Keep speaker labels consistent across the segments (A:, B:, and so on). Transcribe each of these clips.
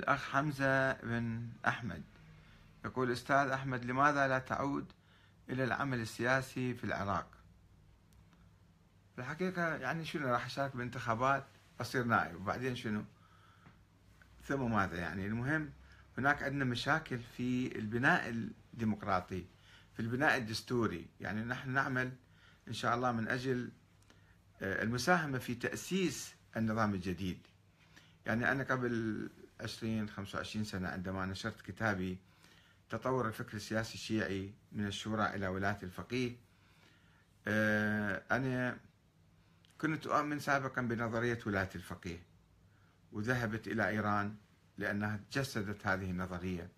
A: الأخ حمزة بن أحمد. يقول أستاذ أحمد لماذا لا تعود إلى العمل السياسي في العراق؟ الحقيقة يعني شنو راح أشارك بانتخابات؟ أصير نائب. وبعدين شنو؟ ثم ماذا يعني؟ المهم هناك عندنا مشاكل في البناء الديمقراطي في البناء الدستوري. يعني نحن نعمل إن شاء الله من أجل آه، المساهمة في تأسيس النظام الجديد. يعني أنا قبل 20 25 سنة عندما نشرت كتابي تطور الفكر السياسي الشيعي من الشورى إلى ولاية الفقيه. آه، أنا كنت أؤمن سابقا بنظرية ولاية الفقيه وذهبت إلى إيران لأنها جسدت هذه النظرية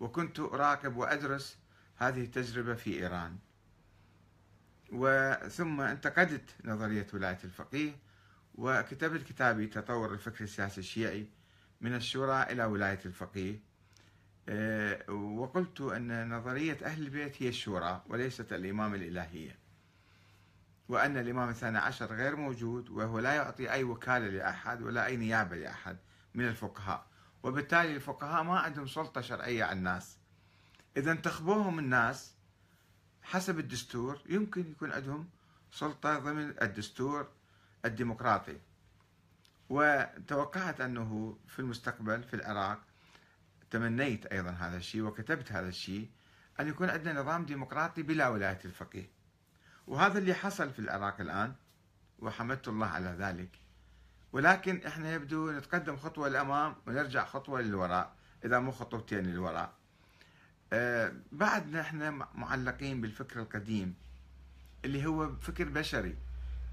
A: وكنت أراقب وأدرس هذه التجربة في إيران. وثم انتقدت نظرية ولاية الفقيه وكتبت كتابي تطور الفكر السياسي الشيعي من الشورى إلى ولاية الفقيه. آه، وقلت أن نظرية أهل البيت هي الشورى وليست الإمام الإلهية وأن الإمام الثاني عشر غير موجود وهو لا يعطي أي وكالة لأحد ولا أي نيابة لأحد من الفقهاء. وبالتالي الفقهاء ما عندهم سلطة شرعية على الناس. إذا انتخبوهم الناس حسب الدستور يمكن يكون عندهم سلطة ضمن الدستور الديمقراطي. وتوقعت أنه في المستقبل في العراق تمنيت أيضا هذا الشيء وكتبت هذا الشيء أن يكون عندنا نظام ديمقراطي بلا ولاية الفقيه. وهذا اللي حصل في العراق الآن وحمدت الله على ذلك. ولكن إحنا يبدو نتقدم خطوة للأمام ونرجع خطوة للوراء إذا مو خطوتين للوراء. آه بعدنا إحنا معلقين بالفكر القديم اللي هو فكر بشري.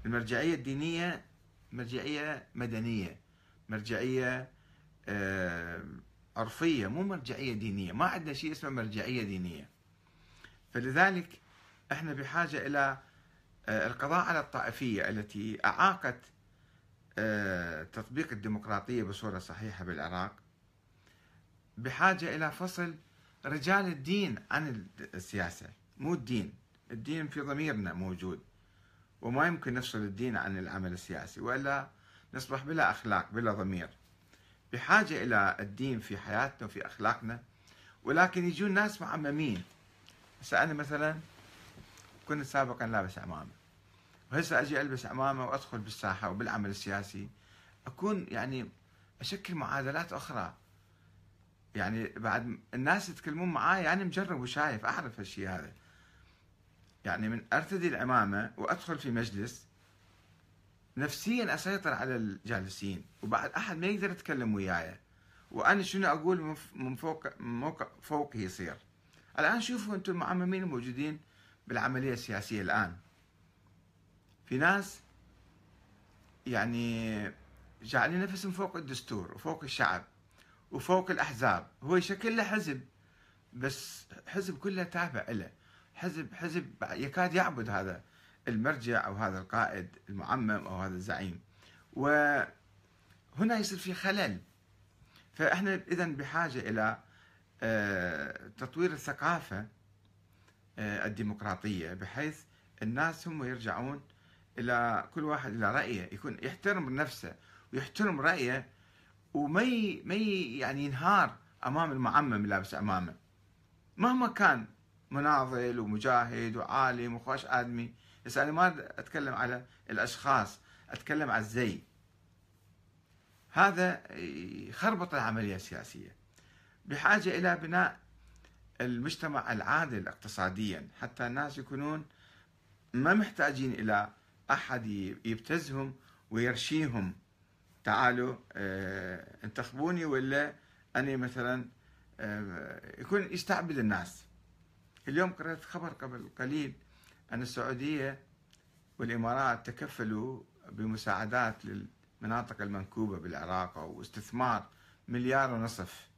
A: المرجعية الدينية مرجعية مدنية مرجعية آه عرفية مو مرجعية دينية. ما عندنا شيء اسمه مرجعية دينية. فلذلك إحنا بحاجة إلى آه، القضاء على الطائفية التي أعاقت آه، تطبيق الديمقراطية بصورة صحيحة بالعراق بحاجة إلى فصل رجال الدين عن السياسة مو الدين. الدين في ضميرنا موجود. وما يمكن نفصل الدين عن العمل السياسي وإلا نصبح بلا أخلاق بلا ضمير. بحاجة إلى الدين في حياتنا وفي أخلاقنا ولكن يجون ناس معممين. هسه أنا مثلا كنت سابقا لابس عمامة. وهسه أجي ألبس عمامة وأدخل بالساحة وبالعمل السياسي. أكون يعني أشكل معادلات أخرى. يعني بعد الناس يتكلمون معاي أنا مجرب وشايف أعرف هالشيء هذا. يعني من أرتدي العمامة وأدخل في مجلس نفسيا أسيطر على الجالسين وبعد أحد ما يقدر يتكلم وياي وأنا شنو أقول من فوق موقع فوق يصير. الآن شوفوا أنتم المعممين الموجودين بالعملية السياسية الآن. في ناس يعني جعلين نفسهم فوق الدستور وفوق الشعب وفوق الأحزاب. هو يشكل له حزب بس حزب كله تابع له حزب حزب يكاد يعبد هذا المرجع أو هذا القائد المعمم أو هذا الزعيم. وهنا يصير في خلل. فإحنا اذا بحاجة إلى آه، تطوير الثقافة آه، الديمقراطية بحيث الناس هم يرجعون إلى كل واحد إلى رأيه يكون يحترم نفسه ويحترم رأيه وما ما يعني ينهار أمام المعمم لابس أمامه. مهما كان مناضل ومجاهد وعالم وخوش آدمي. بس أنا ما أتكلم على الأشخاص أتكلم على الزي. هذا يخربط العملية السياسية. بحاجة إلى بناء المجتمع العادل اقتصاديا. حتى الناس يكونون ما محتاجين إلى أحد يبتزهم ويرشيهم. تعالوا آه انتخبوني ولا أنا مثلا آه يكون يستعبد الناس. اليوم قرأت خبر قبل قليل أن السعودية والإمارات تكفلوا بمساعدات للمناطق المنكوبة بالعراق أو استثمار مليار ونصف.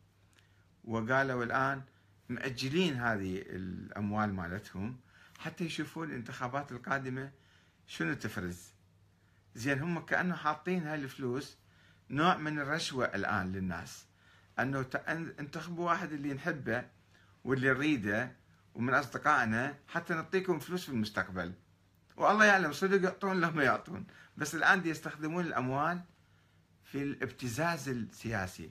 A: وقالوا الآن مأجلين هذه الأموال مالتهم حتى يشوفون الانتخابات القادمة شنو تفرز. زين هم كأنه حاطين هاي الفلوس نوع من الرشوة الآن للناس أنه انتخبوا واحد اللي نحبه واللي نريده ومن أصدقائنا حتى نعطيكم فلوس في المستقبل. والله يعلم صدق يعطون لهم يعطون. بس الآن دي يستخدمون الأموال في الابتزاز السياسي.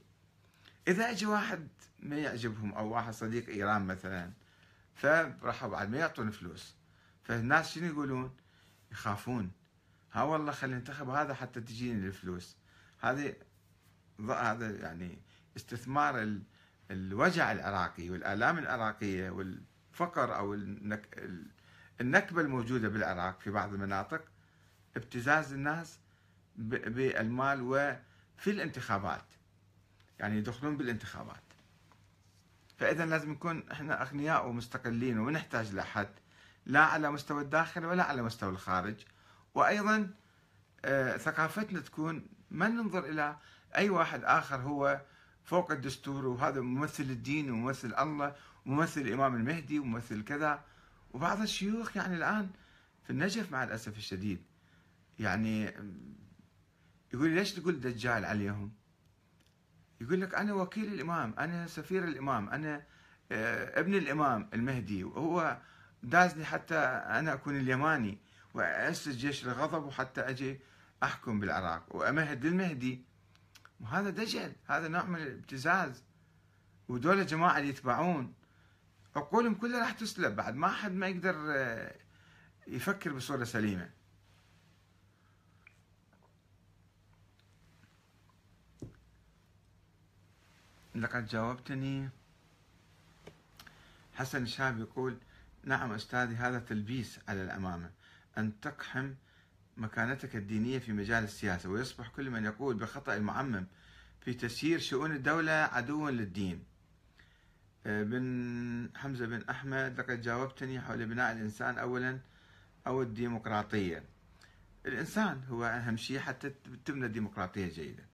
A: إذا أجى واحد ما يعجبهم أو واحد صديق إيران مثلا فراحوا بعد ما يعطون فلوس. فالناس شنو يقولون؟ يخافون. ها والله خلي انتخب هذا حتى تجيني الفلوس. هذه هذا يعني استثمار الوجع العراقي والآلام العراقية والفقر أو النكبة الموجودة بالعراق في بعض المناطق ابتزاز الناس بالمال وفي الانتخابات. يعني يدخلون بالانتخابات. فإذا لازم نكون إحنا أغنياء ومستقلين وما نحتاج لأحد لا على مستوى الداخل ولا على مستوى الخارج. وأيضا آه، ثقافتنا تكون ما ننظر إلى أي واحد آخر هو فوق الدستور وهذا ممثل الدين وممثل الله وممثل الإمام المهدي وممثل كذا وبعض الشيوخ يعني الآن في النجف مع الأسف الشديد. يعني يقول ليش تقول دجال عليهم؟ يقول لك أنا وكيل الإمام أنا سفير الإمام أنا آه، ابن الإمام المهدي وهو دازني حتى أنا أكون اليماني وأسس جيش الغضب وحتى أجي أحكم بالعراق. وأمهد للمهدي. وهذا دجل هذا نوع من الابتزاز. ودول الجماعة اللي يتبعون. عقولهم كلها راح تسلب بعد ما حد ما يقدر آه، يفكر بصورة سليمة. لقد جاوبتني. حسن الشاب يقول نعم أستاذي هذا تلبيس على الأمامة أن تقحم مكانتك الدينية في مجال السياسة ويصبح كل من يقول بخطأ المعمم في تسيير شؤون الدولة عدوا للدين. بن حمزة بن أحمد لقد جاوبتني حول بناء الإنسان أولا أو الديمقراطية الإنسان هو أهم شيء حتى تبنى ديمقراطية جيدة